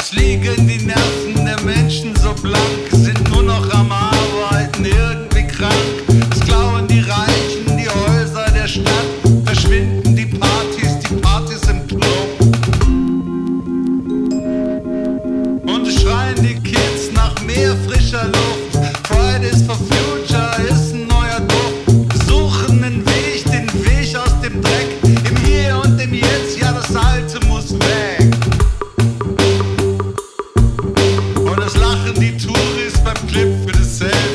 Es liegen die Nerven der Menschen so blank, sind nur noch am Arbeiten, irgendwie krank. Es klauen die Reichen die Häuser der Stadt, verschwinden die Partys, die Partys im Club. Und schreien die Kids nach mehr frischer Luft. clip with a sail.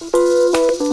Música